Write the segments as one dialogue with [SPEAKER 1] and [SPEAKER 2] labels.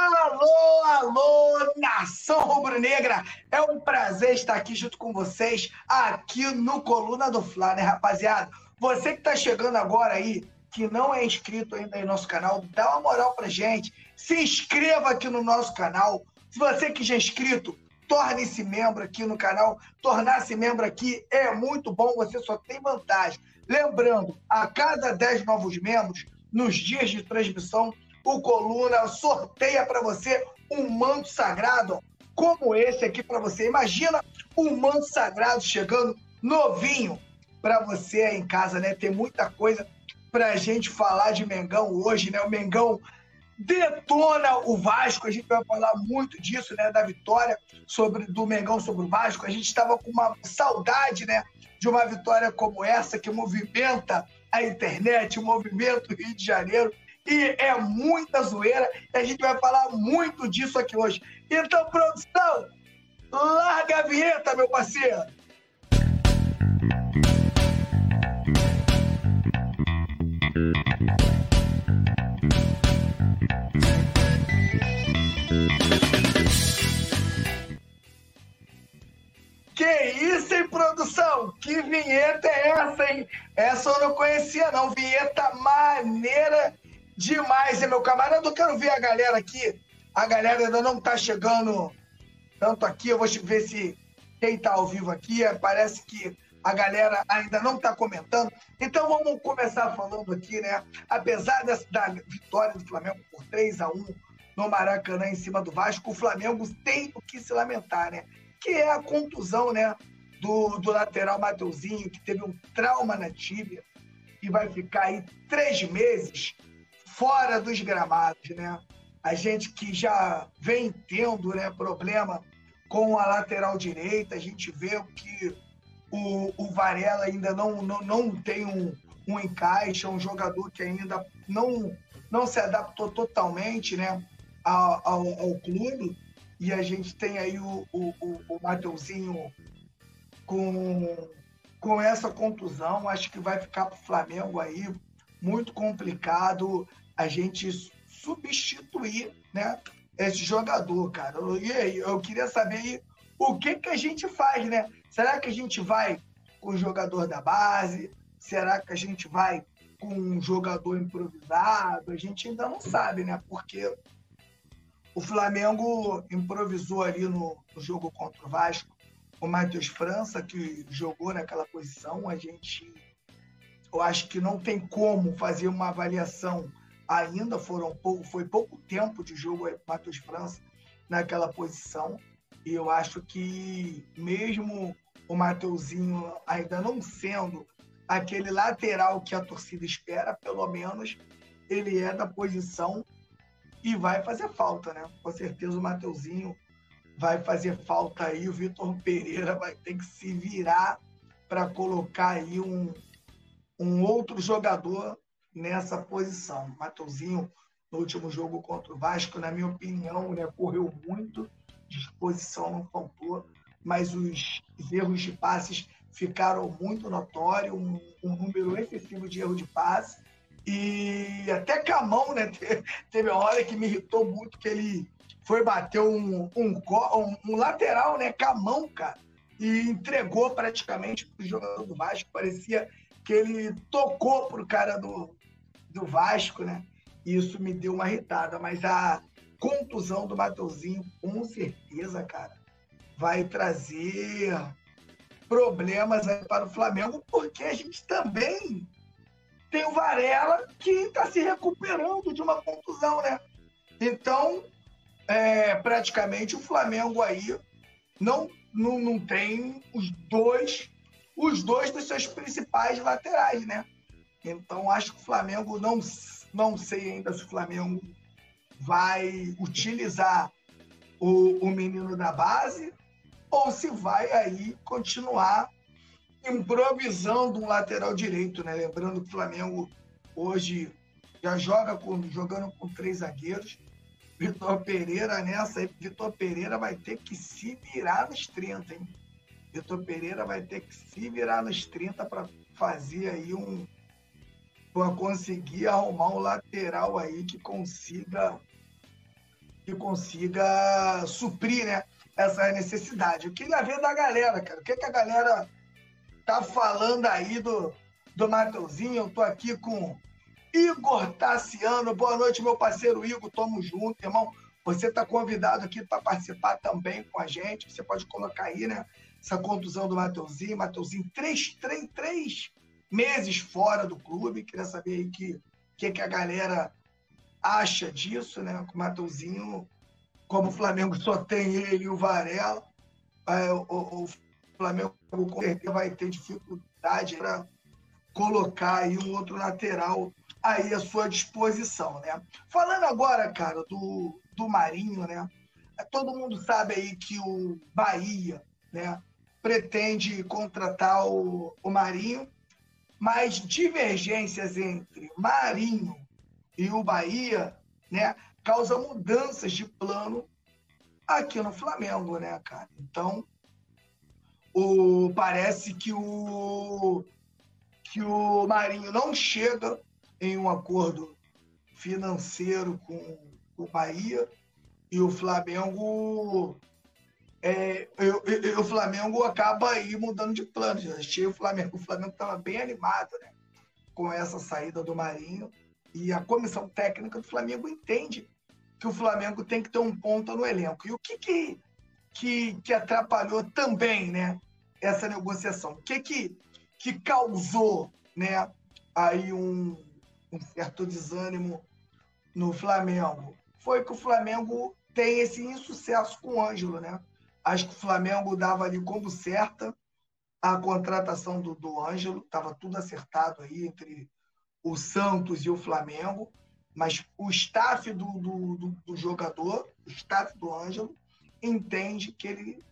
[SPEAKER 1] Alô, alô, nação rubro-negra! É um prazer estar aqui junto com vocês, aqui no Coluna do Fla, né, rapaziada? Você que está chegando agora aí, que não é inscrito ainda no nosso canal, dá uma moral pra gente, se inscreva aqui no nosso canal. Se você que já é inscrito, torne-se membro aqui no canal. Tornar-se membro aqui é muito bom, você só tem vantagem. Lembrando, a cada 10 novos membros, nos dias de transmissão, o Coluna sorteia para você um manto sagrado como esse aqui para você. Imagina um manto sagrado chegando novinho para você aí em casa, né? Tem muita coisa para a gente falar de Mengão hoje, né? O Mengão detona o Vasco. A gente vai falar muito disso, né? Da vitória sobre do Mengão sobre o Vasco. A gente estava com uma saudade, né? De uma vitória como essa que movimenta a internet, o movimento Rio de Janeiro. E é muita zoeira. E a gente vai falar muito disso aqui hoje. Então, produção, larga a vinheta, meu parceiro. Que isso, hein, produção? Que vinheta é essa, hein? Essa eu não conhecia, não. Vinheta maneira demais, hein, meu camarada? Eu quero ver a galera aqui. A galera ainda não tá chegando tanto aqui. Eu vou ver se quem tá ao vivo aqui. Parece que a galera ainda não está comentando. Então vamos começar falando aqui, né? Apesar dessa, da vitória do Flamengo por 3 a 1 no Maracanã em cima do Vasco, o Flamengo tem o que se lamentar, né? Que é a contusão, né? Do, do lateral Mateuzinho, que teve um trauma na tíbia e vai ficar aí três meses fora dos gramados, né? A gente que já vem tendo né, problema com a lateral direita, a gente vê que o, o Varela ainda não, não, não tem um, um encaixe, é um jogador que ainda não, não se adaptou totalmente né, ao, ao, ao clube. E a gente tem aí o, o, o Mateuzinho com, com essa contusão. Acho que vai ficar para o Flamengo aí muito complicado a gente substituir né, esse jogador, cara. E aí, eu queria saber o que, que a gente faz, né? Será que a gente vai com o jogador da base? Será que a gente vai com um jogador improvisado? A gente ainda não sabe, né? Porque o Flamengo improvisou ali no, no jogo contra o Vasco o Matheus França, que jogou naquela posição. A gente, eu acho que não tem como fazer uma avaliação ainda. Foram pouco, foi pouco tempo de jogo o Matheus França naquela posição. E eu acho que mesmo o Mateuzinho ainda não sendo aquele lateral que a torcida espera, pelo menos ele é da posição e vai fazer falta, né? Com certeza o Mateuzinho vai fazer falta aí, o Vitor Pereira vai ter que se virar para colocar aí um, um outro jogador nessa posição. Mateuzinho, no último jogo contra o Vasco, na minha opinião, né, correu muito, disposição não faltou, mas os erros de passes ficaram muito notórios, um, um número excessivo de erro de passe. E até Camão, né? Teve uma hora que me irritou muito que ele foi bater um, um, um, lateral, né? Camão, cara. E entregou praticamente para o jogador do Vasco. Parecia que ele tocou pro cara do, do Vasco, né? Isso me deu uma irritada. Mas a contusão do Mateuzinho, com certeza, cara, vai trazer problemas para o Flamengo, porque a gente também tem o Varela que está se recuperando de uma contusão, né? Então, é, praticamente o Flamengo aí não, não, não tem os dois os dois dos seus principais laterais, né? Então acho que o Flamengo não não sei ainda se o Flamengo vai utilizar o, o menino da base ou se vai aí continuar improvisando um lateral direito, né? Lembrando que o Flamengo hoje já joga com, jogando com três zagueiros. Vitor Pereira nessa Vitor Pereira vai ter que se virar nos 30, hein? Vitor Pereira vai ter que se virar nos 30 para fazer aí um. Para conseguir arrumar um lateral aí que consiga que consiga suprir né, essa necessidade. Eu queria ver da galera, cara. O que, que a galera tá falando aí do, do Mateuzinho? Eu tô aqui com Igor Tassiano. Boa noite, meu parceiro Igor. Tamo junto, irmão. Você está convidado aqui para participar também com a gente. Você pode colocar aí, né? Essa contusão do Mateuzinho. Mateuzinho, três, três, três meses fora do clube. Queria saber aí que, que, que a galera acha disso, né? Com o Mateuzinho, como o Flamengo só tem ele e o Varela, é, o, o, Flamengo com certeza vai ter dificuldade para colocar aí um outro lateral aí à sua disposição, né? Falando agora, cara, do, do Marinho, né? Todo mundo sabe aí que o Bahia, né, pretende contratar o, o Marinho, mas divergências entre Marinho e o Bahia, né, causam mudanças de plano aqui no Flamengo, né, cara? Então, o, parece que o que o Marinho não chega em um acordo financeiro com o Bahia e o Flamengo é, eu, eu, o Flamengo acaba aí mudando de plano. Já achei o Flamengo, o Flamengo estava bem animado né, com essa saída do Marinho e a comissão técnica do Flamengo entende que o Flamengo tem que ter um ponto no elenco. E o que, que, que, que atrapalhou também né, essa negociação? O que, que, que causou né, aí um, um certo desânimo no Flamengo? Foi que o Flamengo tem esse insucesso com o Ângelo, né? Acho que o Flamengo dava ali como certa a contratação do, do Ângelo, estava tudo acertado aí entre o Santos e o Flamengo, mas o staff do, do, do, do jogador, o staff do Ângelo, entende que ele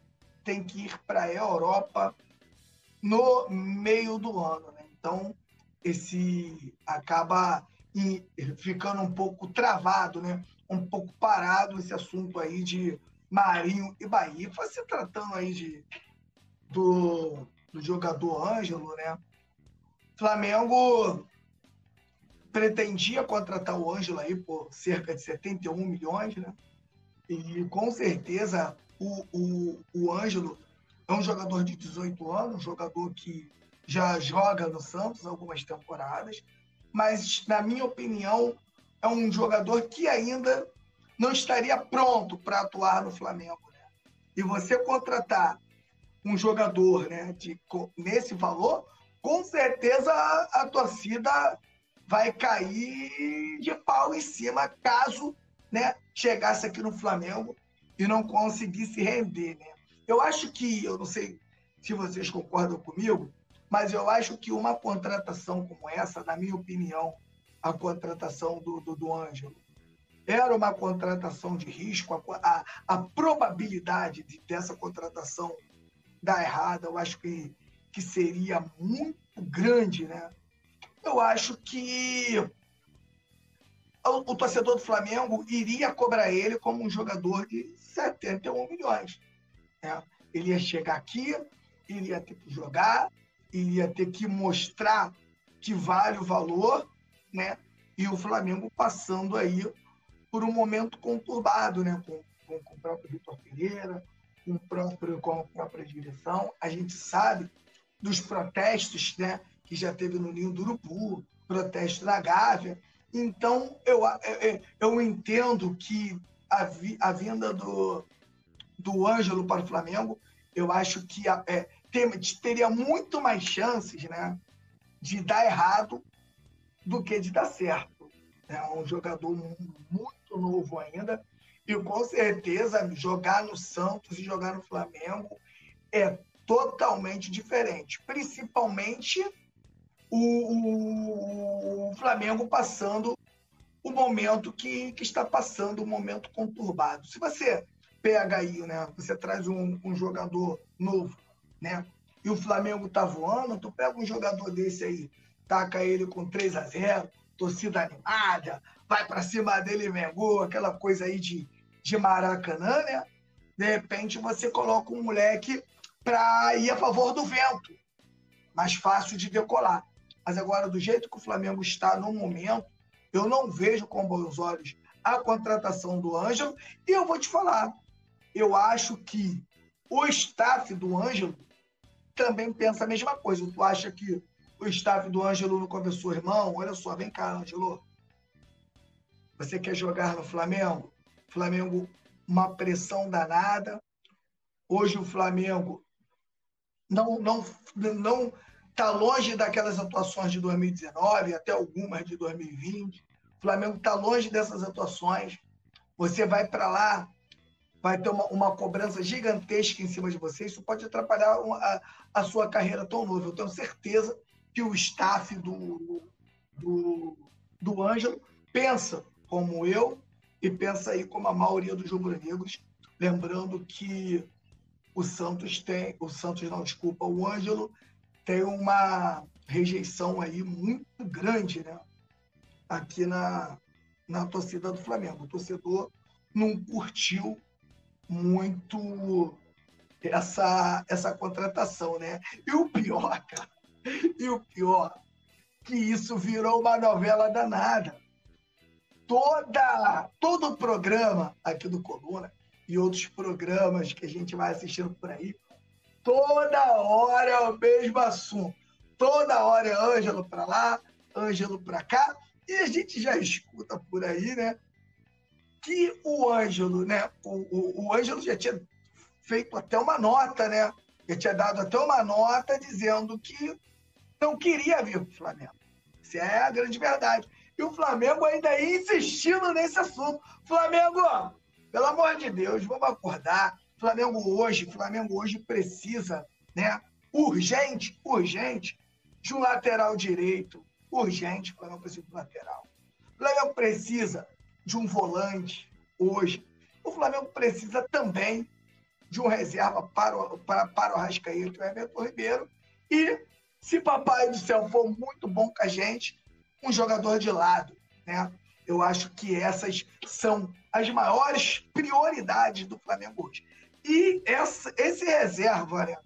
[SPEAKER 1] tem que ir para a Europa no meio do ano. Né? Então, esse acaba ficando um pouco travado, né? um pouco parado esse assunto aí de Marinho e Bahia. Você tratando aí de, do, do jogador Ângelo, né? Flamengo pretendia contratar o Ângelo aí por cerca de 71 milhões, né? E com certeza o, o, o Ângelo é um jogador de 18 anos, um jogador que já joga no Santos algumas temporadas, mas, na minha opinião, é um jogador que ainda não estaria pronto para atuar no Flamengo. Né? E você contratar um jogador né, de, nesse valor, com certeza a, a torcida vai cair de pau em cima caso né, chegasse aqui no Flamengo e não conseguisse render. Né? Eu acho que, eu não sei se vocês concordam comigo, mas eu acho que uma contratação como essa, na minha opinião, a contratação do, do, do Ângelo, era uma contratação de risco, a, a, a probabilidade de, dessa contratação dar errada, eu acho que, que seria muito grande, né? eu acho que o, o, torcedor do Flamengo iria cobrar ele como um jogador de 71 milhões. Né? Ele ia chegar aqui, iria ter que jogar, iria ter que mostrar que vale o valor, né? E o Flamengo passando aí por um momento conturbado, né? Com, com, com o próprio Vitor Pereira, com, o próprio, com a própria direção. A gente sabe dos protestos, né? que já teve no Ninho do Urubu, protesto na Gávea. Então, eu, eu entendo que a, vi, a vinda do, do Ângelo para o Flamengo, eu acho que é, tem, teria muito mais chances né, de dar errado do que de dar certo. É um jogador muito novo ainda, e com certeza jogar no Santos e jogar no Flamengo é totalmente diferente, principalmente o, o Flamengo passando o momento que, que está passando, um momento conturbado. Se você pega aí, né, você traz um, um jogador novo, né, e o Flamengo tá voando, tu pega um jogador desse aí, taca ele com 3 a 0 torcida animada, vai para cima dele, Mengo, aquela coisa aí de, de Maracanã, né? De repente você coloca um moleque para ir a favor do vento, mais fácil de decolar. Mas agora, do jeito que o Flamengo está no momento, eu não vejo com bons olhos a contratação do Ângelo. E eu vou te falar, eu acho que o staff do Ângelo também pensa a mesma coisa. Tu acha que o staff do Ângelo não conversou, irmão? Olha só, vem cá, Ângelo. Você quer jogar no Flamengo? Flamengo, uma pressão danada. Hoje o Flamengo não não não está longe daquelas atuações de 2019, até algumas de 2020. O Flamengo está longe dessas atuações. Você vai para lá, vai ter uma, uma, cobrança gigantesca em cima de você. Isso pode atrapalhar a, a sua carreira tão nova. Eu tenho certeza que o staff do, do, do Ângelo pensa como eu e pensa aí como a maioria dos rubro-negros. Lembrando que o Santos tem, o Santos não, desculpa, o Ângelo tem uma rejeição aí muito grande, né? Aqui na, na torcida do Flamengo. O torcedor não curtiu muito essa, essa contratação, né? E o pior, cara, e o pior, que isso virou uma novela danada. Toda, todo o programa aqui do Coluna e outros programas que a gente vai assistindo por aí Toda hora é o mesmo assunto. Toda hora é Ângelo para lá, Ângelo para cá. E a gente já escuta por aí, né? Que o Ângelo, né? O, o, o Ângelo já tinha feito até uma nota, né? Já tinha dado até uma nota dizendo que não queria vir para o Flamengo. Isso é a grande verdade. E o Flamengo ainda insistindo nesse assunto. Flamengo, pelo amor de Deus, vamos acordar. Flamengo hoje, Flamengo hoje precisa, né? Urgente, urgente, de um lateral direito. Urgente, Flamengo precisa de um lateral. O Flamengo precisa de um volante hoje. O Flamengo precisa também de um reserva para o, para, para o Rascaeta e o Everton Ribeiro. E, se Papai do Céu for muito bom com a gente, um jogador de lado, né? Eu acho que essas são as maiores prioridades do Flamengo hoje. E essa, esse reserva né,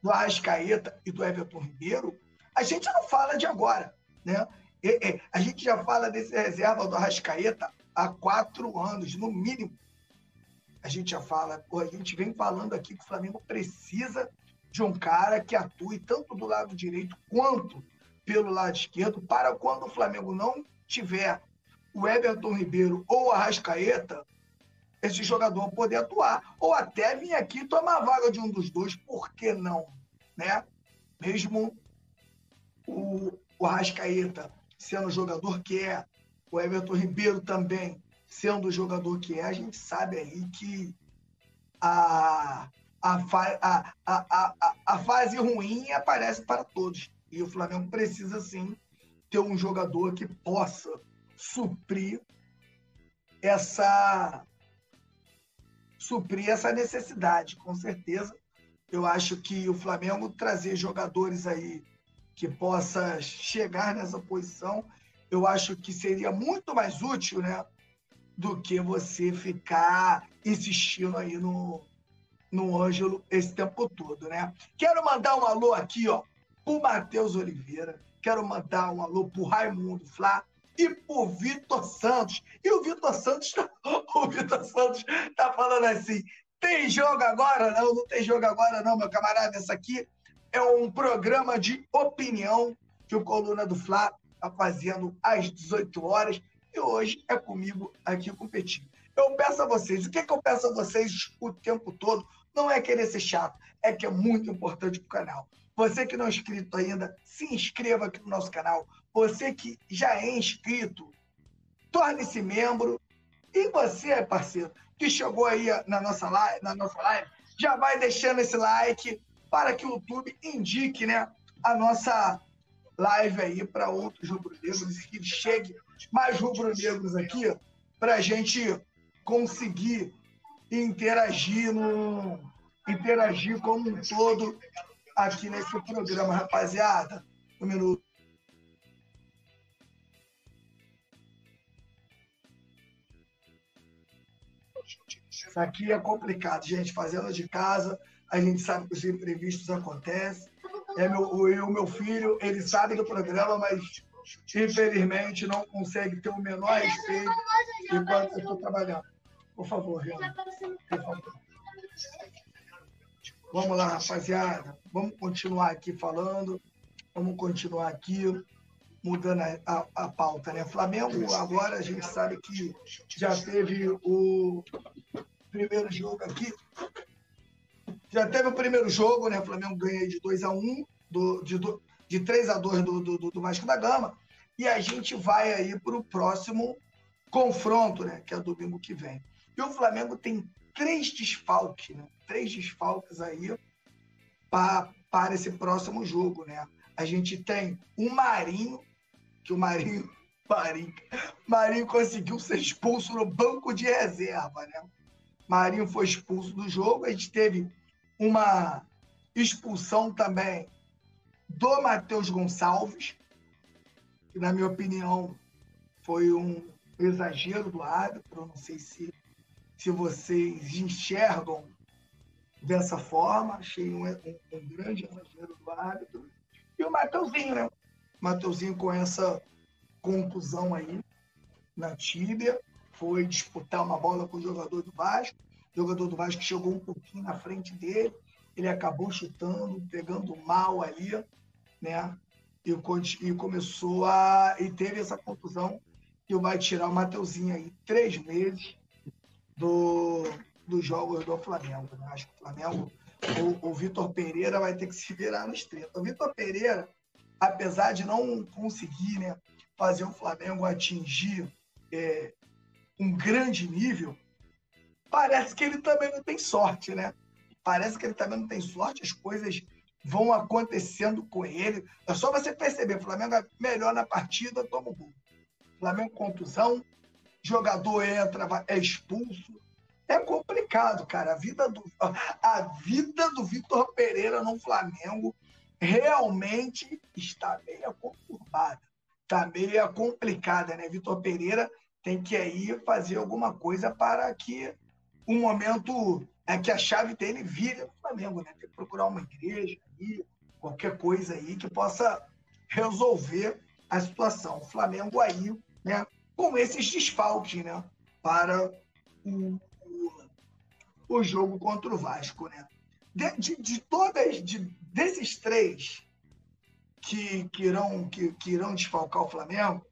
[SPEAKER 1] do Arrascaeta e do Everton Ribeiro, a gente não fala de agora. Né? E, e, a gente já fala desse reserva do Arrascaeta há quatro anos, no mínimo. A gente já fala, a gente vem falando aqui que o Flamengo precisa de um cara que atue tanto do lado direito quanto pelo lado esquerdo, para quando o Flamengo não tiver o Everton Ribeiro ou o Arrascaeta, esse jogador poder atuar. Ou até vir aqui tomar a vaga de um dos dois, por que não? Né? Mesmo o, o Rascaeta sendo o jogador que é, o Everton Ribeiro também sendo o jogador que é, a gente sabe aí que a, a, a, a, a, a fase ruim aparece para todos. E o Flamengo precisa sim ter um jogador que possa suprir essa suprir essa necessidade, com certeza. Eu acho que o Flamengo trazer jogadores aí que possa chegar nessa posição, eu acho que seria muito mais útil, né? Do que você ficar insistindo aí no, no Ângelo esse tempo todo, né? Quero mandar um alô aqui, ó, pro Matheus Oliveira. Quero mandar um alô pro Raimundo Flá e por Vitor Santos. E o Vitor Santos, tá, o Vitor Santos tá falando assim: tem jogo agora? Não, não tem jogo agora, não, meu camarada. Essa aqui é um programa de opinião que o Coluna do Fla está fazendo às 18 horas. E hoje é comigo aqui competindo. Eu peço a vocês, o que, que eu peço a vocês o tempo todo? Não é querer ser chato, é que é muito importante para o canal. Você que não é inscrito ainda, se inscreva aqui no nosso canal. Você que já é inscrito, torne-se membro. E você, parceiro, que chegou aí na nossa live, na nossa live, já vai deixando esse like para que o YouTube indique, né, a nossa live aí para outros rubro-negros e que chegue mais rubro-negros aqui para a gente conseguir interagir no interagir como um todo aqui nesse programa, rapaziada. Um minuto. Isso aqui é complicado, gente. Fazendo de casa, a gente sabe que os imprevistos acontecem. É meu, o meu filho, ele sabe do programa, mas infelizmente, não consegue ter o menor respeito enquanto eu estou trabalhando. Por favor, Renan. Por favor. Vamos lá, rapaziada. Vamos continuar aqui falando. Vamos continuar aqui mudando a, a, a, pauta, né? Flamengo, agora a gente sabe que já teve o primeiro jogo aqui. Já teve o primeiro jogo, né? O Flamengo ganha de 2 a 1 do, de, de 3 a 2 do, do, do Vasco da Gama. E a gente vai aí para o próximo confronto, né? Que é domingo que vem. E o Flamengo tem três desfalques, né? Três desfalques aí para esse próximo jogo, né? A gente tem o Marinho, que o Marinho, Marinho, Marinho conseguiu ser expulso no banco de reserva, né? Marinho foi expulso do jogo. A gente teve uma expulsão também do Matheus Gonçalves, que, na minha opinião, foi um exagero do árbitro. Não sei se, se vocês enxergam dessa forma. Achei um, um, um grande exagero do árbitro. E o Matheusinho, né? Mateuzinho com essa conclusão aí na tíbia, foi disputar uma bola com o jogador do Vasco. O jogador do Vasco chegou um pouquinho na frente dele, ele acabou chutando, pegando mal ali, né? E, e começou a. E teve essa contusão que vai tirar o Mateuzinho aí três meses do, dos jogos do Flamengo. Né? Acho que o Flamengo, o, o Vitor Pereira vai ter que se virar nos 30. O Vitor Pereira apesar de não conseguir né, fazer o Flamengo atingir é, um grande nível, parece que ele também não tem sorte, né? Parece que ele também não tem sorte, as coisas vão acontecendo com ele. É só você perceber, o Flamengo é melhor na partida, toma o gol. Flamengo contusão, jogador entra, é expulso. É complicado, cara. A vida do, a vida do Vitor Pereira no Flamengo realmente está meio conturbada, está meio complicada, né? Vitor Pereira tem que aí fazer alguma coisa para que o momento é que a chave dele vire no Flamengo, né? Tem que procurar uma igreja aí, qualquer coisa aí que possa resolver a situação. O Flamengo aí, né? Com esses desfalques, né? Para o, o, o jogo contra o Vasco, né? De, de, de todas, de, desses três que, que, irão, que, que irão desfalcar o Flamengo,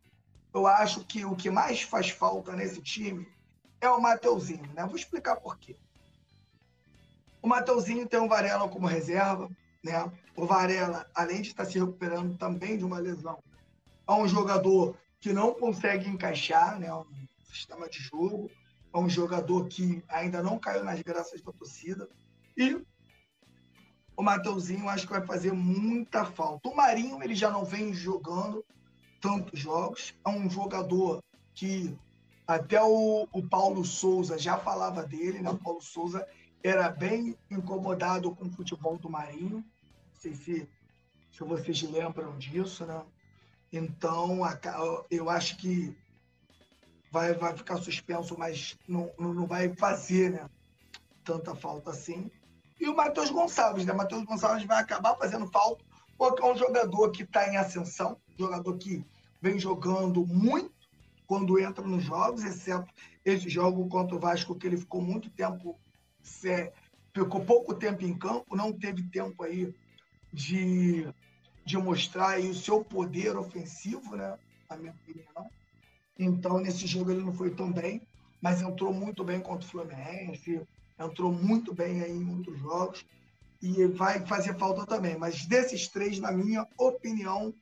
[SPEAKER 1] eu acho que o que mais faz falta nesse time é o Mateuzinho, né? Vou explicar por quê. O Mateuzinho tem o Varela como reserva, né? O Varela, além de estar se recuperando também de uma lesão, é um jogador que não consegue encaixar, né? Um sistema de jogo, é um jogador que ainda não caiu nas graças da torcida. E o Mateuzinho acho que vai fazer muita falta. O Marinho ele já não vem jogando tantos jogos. É um jogador que até o, o Paulo Souza já falava dele, né? O Paulo Souza era bem incomodado com o futebol do Marinho. Não sei se, se vocês lembram disso, né? Então, eu acho que vai, vai ficar suspenso, mas não, não vai fazer né? tanta falta assim e o Matheus Gonçalves. Né? Matheus Gonçalves vai acabar fazendo falta, porque é um jogador que está em ascensão, jogador que vem jogando muito quando entra nos jogos, exceto esse jogo contra o Vasco, que ele ficou muito tempo, ficou pouco tempo em campo, não teve tempo aí de, de mostrar o seu poder ofensivo, né? na minha opinião. Então, nesse jogo ele não foi tão bem, mas entrou muito bem contra o Fluminense, entrou muito bem aí em outros jogos e vai fazer falta também. Mas desses três, na minha opinião,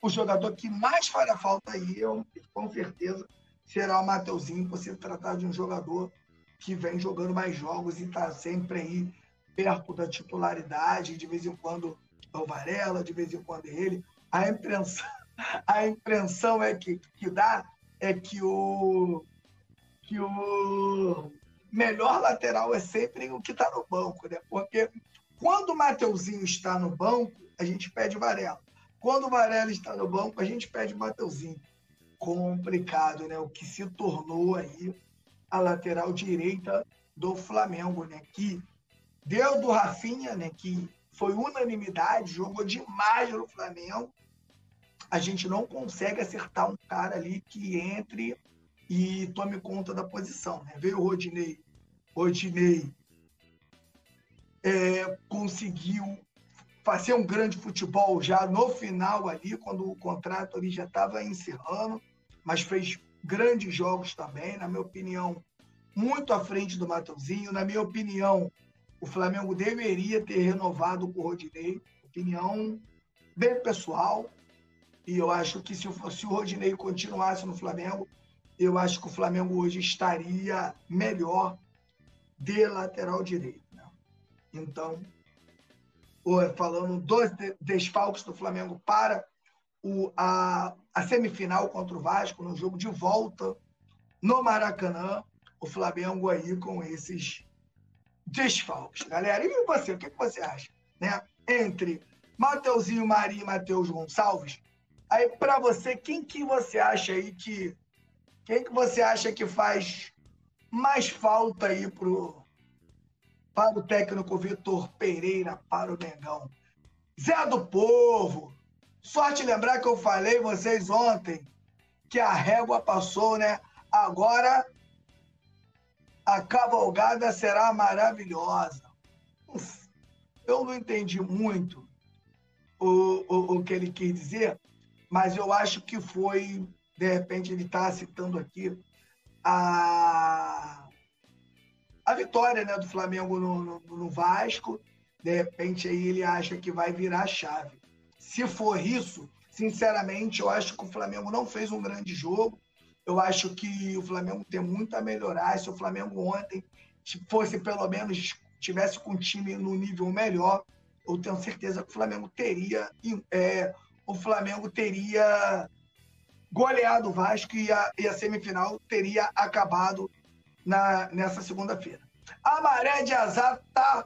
[SPEAKER 1] o jogador que mais fará falta aí, eu, com certeza, será o Mateuzinho, por se tratar de um jogador que vem jogando mais jogos e está sempre aí perto da titularidade, de vez em quando o Varela, de vez em quando é ele. A impressão, a impressão é que, que dá é que o que o melhor lateral é sempre o que está no banco, né? Porque quando o Mateuzinho está no banco, a gente pede o Varela. Quando o Varela está no banco, a gente pede o Mateuzinho. Complicado, né? O que se tornou aí a lateral direita do Flamengo, né? Que deu do Rafinha, né? Que foi unanimidade, jogou demais no Flamengo. a gente não consegue acertar um cara ali que entre e tome conta da posição. Né? Veio o Rodinei. Rodinei é, conseguiu fazer um grande futebol já no final ali, quando o contrato ali já estava encerrando, mas fez grandes jogos também, na minha opinião, muito à frente do Mateuzinho. Na minha opinião, o Flamengo deveria ter renovado com o Rodinei. Opinião bem pessoal. E eu acho que se, se o Rodinei continuasse no Flamengo, eu acho que o Flamengo hoje estaria melhor de lateral direito. Né? Então, falando dos desfalques do Flamengo para o, a, a semifinal contra o Vasco, no jogo de volta no Maracanã, o Flamengo aí com esses desfalques. Galera, e você? O que, você acha? Né? Entre Mateuzinho Maria e Matheus Gonçalves, aí para você, quem que você acha aí que quem que você acha que faz mais falta aí pro, para o técnico Vitor Pereira, para o Mengão? Zé do Povo. Sorte lembrar que eu falei vocês ontem que a régua passou, né? Agora a cavalgada será maravilhosa. Eu não entendi muito o, o, o que ele quis dizer, mas eu acho que foi de repente ele está citando aqui a, a vitória né, do Flamengo no, no, no, Vasco. De repente aí ele acha que vai virar a chave. Se for isso, sinceramente, eu acho que o Flamengo não fez um grande jogo. Eu acho que o Flamengo tem muito a melhorar. Se o Flamengo ontem fosse pelo menos tivesse com o time no nível melhor, eu tenho certeza que o Flamengo teria é, o Flamengo teria goleado o Vasco e a, e a semifinal teria acabado na, nessa segunda-feira. A maré de azar tá.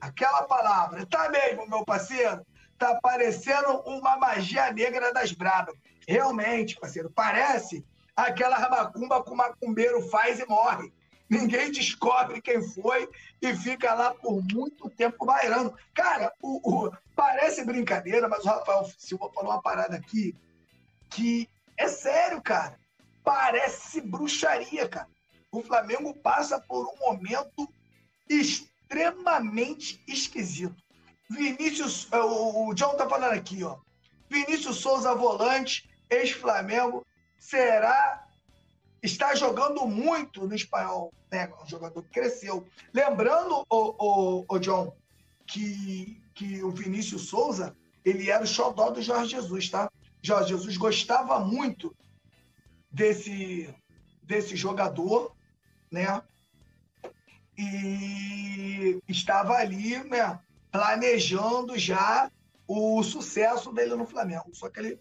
[SPEAKER 1] Aquela palavra, tá mesmo, meu parceiro? Tá parecendo uma magia negra das brabas. Realmente, parceiro, parece aquela rabacumba que o macumbeiro faz e morre. Ninguém descobre quem foi e fica lá por muito tempo bairando. Cara, o, o, parece brincadeira, mas o Rafael Silva falou uma parada aqui que é sério, cara. Parece bruxaria, cara. O Flamengo passa por um momento extremamente esquisito. Vinícius, é, o John tá falando aqui, ó. Vinícius Souza, volante, ex-Flamengo, será está jogando muito no espanhol, né? Um jogador que cresceu. Lembrando, o, o, o John, que, que o Vinícius Souza, ele era o xodó do Jorge Jesus, tá? Jorge Jesus gostava muito desse, desse jogador, né? E estava ali, né, planejando já o sucesso dele no Flamengo. Só que ele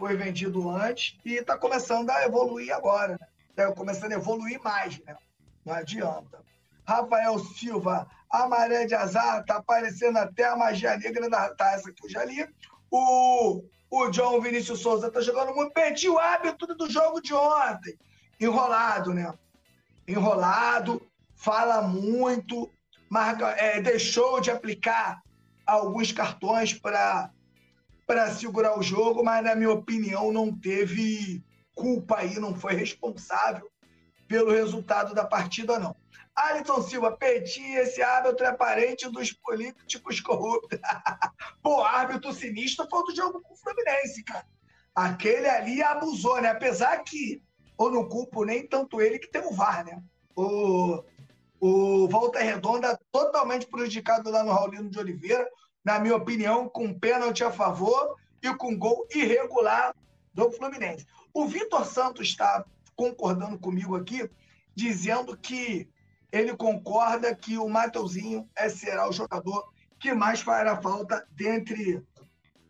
[SPEAKER 1] foi vendido antes e está começando a evoluir agora, né? Está começando a evoluir mais, né? Não adianta. Rafael Silva, a maré de azar, tá aparecendo até a magia negra da taça que eu já li. O o John Vinícius Souza tá jogando muito. Perdi o hábito do jogo de ontem. Enrolado, né? Enrolado, fala muito, marca, é, deixou de aplicar alguns cartões para segurar o jogo, mas, na minha opinião, não teve culpa aí, não foi responsável pelo resultado da partida, não. Alisson Silva, Petit, esse árbitro é parente dos políticos corruptos. Pô, árbitro sinistro foi do jogo com o Fluminense, cara. Aquele ali abusou, né? Apesar que, ou não culpo nem tanto ele que tem o VAR, né? O, o Volta Redonda totalmente prejudicado lá no Raulino de Oliveira, na minha opinião, com pênalti a favor e com gol irregular do Fluminense. O Vitor Santos está concordando comigo aqui, dizendo que ele concorda que o Mateuzinho é, será o jogador que mais fará falta dentre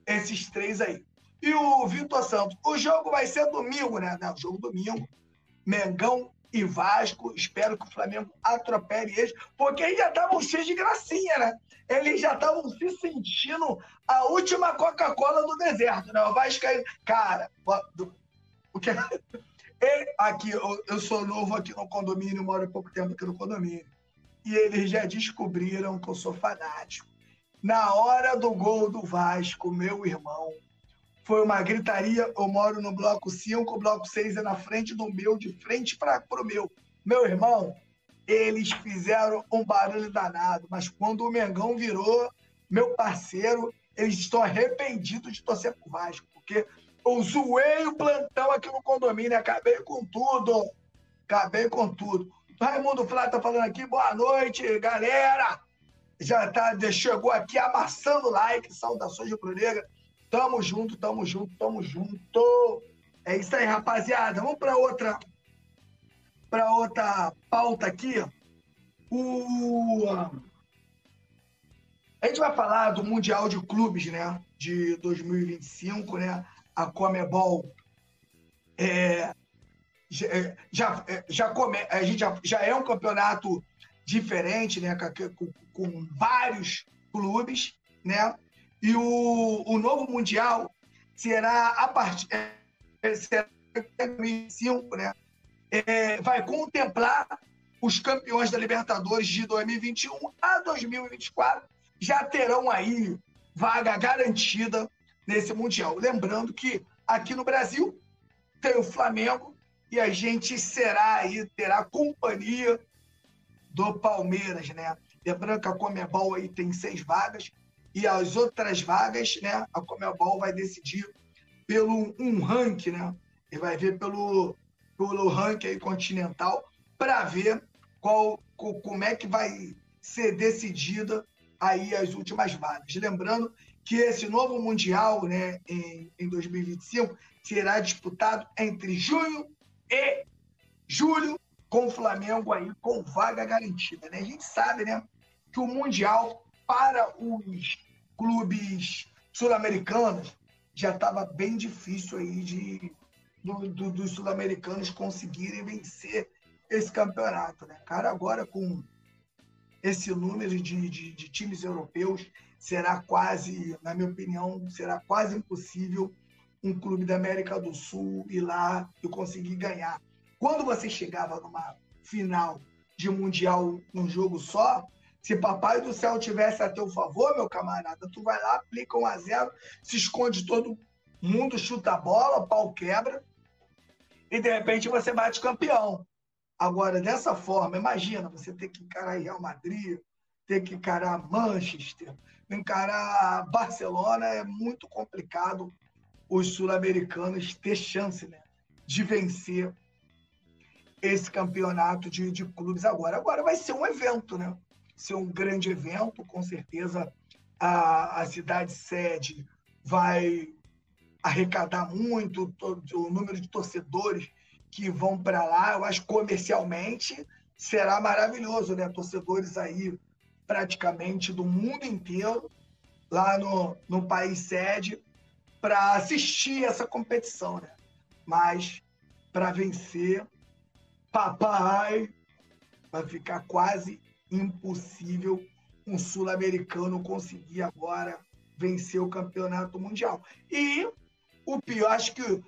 [SPEAKER 1] esses três aí. E o Vitor Santos, o jogo vai ser domingo, né? Não, jogo domingo. Mengão e Vasco. Espero que o Flamengo atropele eles, porque eles já estavam cheios de gracinha, né? Eles já estavam se sentindo a última Coca-Cola do deserto, né? O Vasco aí. Cara, o que. aqui, eu, eu sou novo aqui no condomínio, moro há pouco tempo aqui no condomínio. E eles já descobriram que eu sou fanático. Na hora do gol do Vasco, meu irmão, foi uma gritaria. Eu moro no bloco 5, o bloco 6 é na frente do meu, de frente para o meu. Meu irmão, eles fizeram um barulho danado, mas quando o Mengão virou meu parceiro, eles estão arrependidos de torcer pro Vasco, porque eu zoei o plantão aqui no condomínio, acabei com tudo. Acabei com tudo. Raimundo Flá tá falando aqui, boa noite, galera. Já tá, chegou aqui amassando like, saudações de Negra. Tamo junto, tamo junto, tamo junto. É isso aí, rapaziada. Vamos para outra para outra pauta aqui. O a gente vai falar do Mundial de Clubes, né, de 2025, né? A Comebol é, já, é, é, já, come, a gente já, já é um campeonato diferente, né, com, com vários clubes, né? E o, o novo Mundial será a partir será 2005, né? É, vai contemplar os campeões da Libertadores de 2021 a 2024 já terão aí vaga garantida nesse Mundial. Lembrando que aqui no Brasil tem o Flamengo e a gente será aí, terá companhia do Palmeiras, né? Lembrando que a Comebol aí tem seis vagas e as outras vagas, né? A Comebol vai decidir pelo um ranking, né? E vai ver pelo, pelo ranking aí continental para ver qual, como é que vai ser decidida aí as últimas vagas. Lembrando que esse novo Mundial, né, em, em 2025, será disputado entre junho e julho, com o Flamengo aí com vaga garantida. Né? A gente sabe né, que o Mundial para os clubes sul-americanos já estava bem difícil aí de do, do, dos sul-americanos conseguirem vencer esse campeonato, né? Cara, agora com esse número de, de, de, times europeus será quase, na minha opinião, será quase impossível um clube da América do Sul ir lá e conseguir ganhar. Quando você chegava numa final de mundial num jogo só, se papai do céu tivesse a teu favor, meu camarada, tu vai lá, aplica um a zero, se esconde todo mundo, chuta a bola, pau quebra, e de repente você bate campeão. Agora, dessa forma, imagina você ter que encarar Real Madrid, ter que encarar Manchester, encarar Barcelona, é muito complicado os sul-americanos ter chance né, de vencer esse campeonato de, de clubes agora. Agora vai ser um evento, né? Ser um grande evento, com certeza a, a cidade sede vai arrecadar muito, todo, o número de torcedores que vão para lá, eu acho comercialmente será maravilhoso, né? Torcedores aí praticamente do mundo inteiro lá no, no país sede para assistir essa competição, né? Mas para vencer, papai, vai ficar quase impossível um sul-americano conseguir agora vencer o campeonato mundial. E o pior, acho que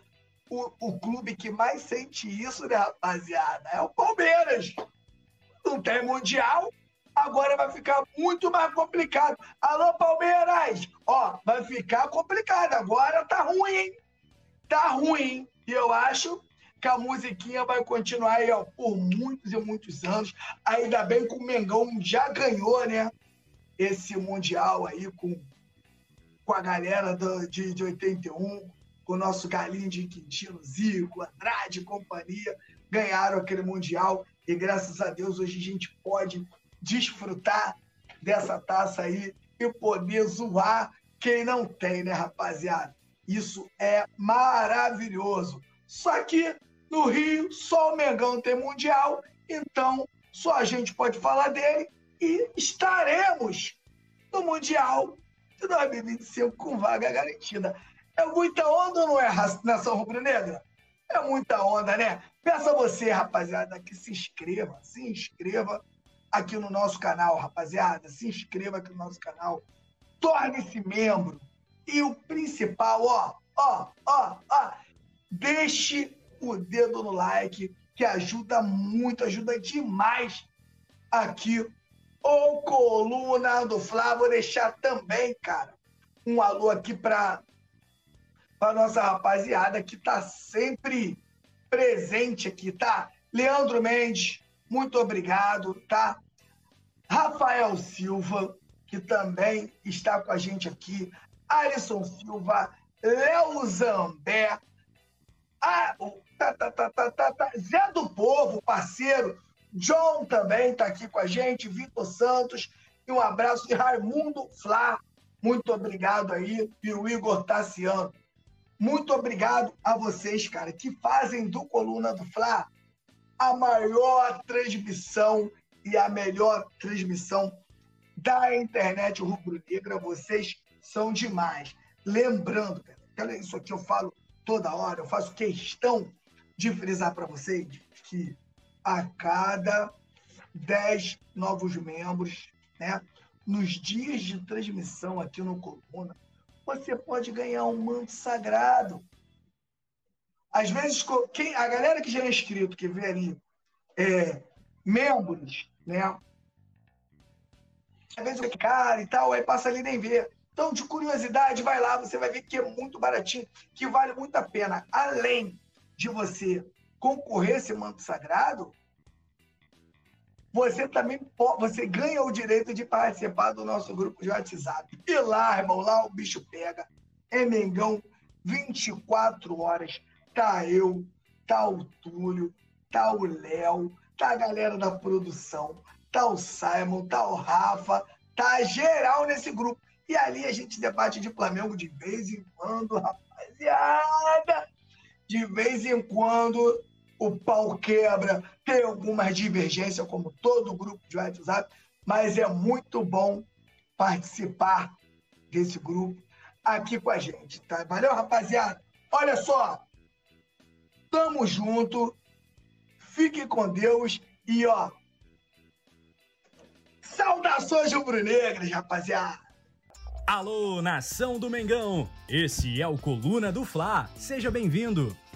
[SPEAKER 1] o, o clube que mais sente isso, né, rapaziada, é o Palmeiras. Não tem Mundial, agora vai ficar muito mais complicado. Alô, Palmeiras! Ó, vai ficar complicado. Agora tá ruim, hein? Tá ruim. E eu acho que a musiquinha vai continuar aí, ó, por muitos e muitos anos. Ainda bem que o Mengão já ganhou, né? Esse Mundial aí com, com a galera do, de, de 81 com o nosso Galinho de Quintino, Zico, Andrade e companhia, ganharam aquele Mundial e graças a Deus hoje a gente pode desfrutar dessa taça aí e poder zoar quem não tem, né, rapaziada? Isso é maravilhoso. Só que no Rio só o Mengão tem Mundial, então só a gente pode falar dele e estaremos no Mundial de 2025 com vaga garantida. É muita onda ou não é, nação rubro-negra? É muita onda, né? Peço a você, rapaziada, que se inscreva, se inscreva aqui no nosso canal, rapaziada. Se inscreva aqui no nosso canal. Torne-se membro. E o principal, ó, ó, ó, ó, deixe o dedo no like, que ajuda muito, ajuda demais aqui o Coluna do Flávio. Vou deixar também, cara, um alô aqui para para nossa rapaziada que está sempre presente aqui, tá? Leandro Mendes, muito obrigado, tá? Rafael Silva, que também está com a gente aqui. Alisson Silva, Léo Zambé, a, tá, tá, tá, tá, tá, tá, Zé do Povo, parceiro. John também está aqui com a gente, Vitor Santos. E um abraço de Raimundo Flá. Muito obrigado aí, e o Igor Tassiano. Muito obrigado a vocês, cara, que fazem do Coluna do Fla a maior transmissão e a melhor transmissão da internet rubro-negra. Vocês são demais. Lembrando, cara, isso aqui eu falo toda hora, eu faço questão de frisar para vocês que a cada 10 novos membros, né, nos dias de transmissão aqui no Coluna, você pode ganhar um manto sagrado. Às vezes, quem, a galera que já é inscrito, que vê ali, é, membros, né? Às vezes é cara e tal, aí passa ali nem vê. Então, de curiosidade, vai lá, você vai ver que é muito baratinho, que vale muito a pena. Além de você concorrer esse manto sagrado, você também pode, você ganha o direito de participar do nosso grupo de WhatsApp. E lá, irmão, lá o bicho pega. É Mengão, 24 horas. Tá eu, tá o Túlio, tá o Léo, tá a galera da produção, tá o Simon, tá o Rafa, tá geral nesse grupo. E ali a gente debate de Flamengo de vez em quando, rapaziada. De vez em quando o pau quebra, tem algumas divergências, como todo grupo de WhatsApp, mas é muito bom participar desse grupo aqui com a gente, tá? Valeu, rapaziada? Olha só, tamo junto, fique com Deus e, ó, saudações rubro-negras, rapaziada!
[SPEAKER 2] Alô, nação do Mengão! Esse é o Coluna do Fla, seja bem-vindo!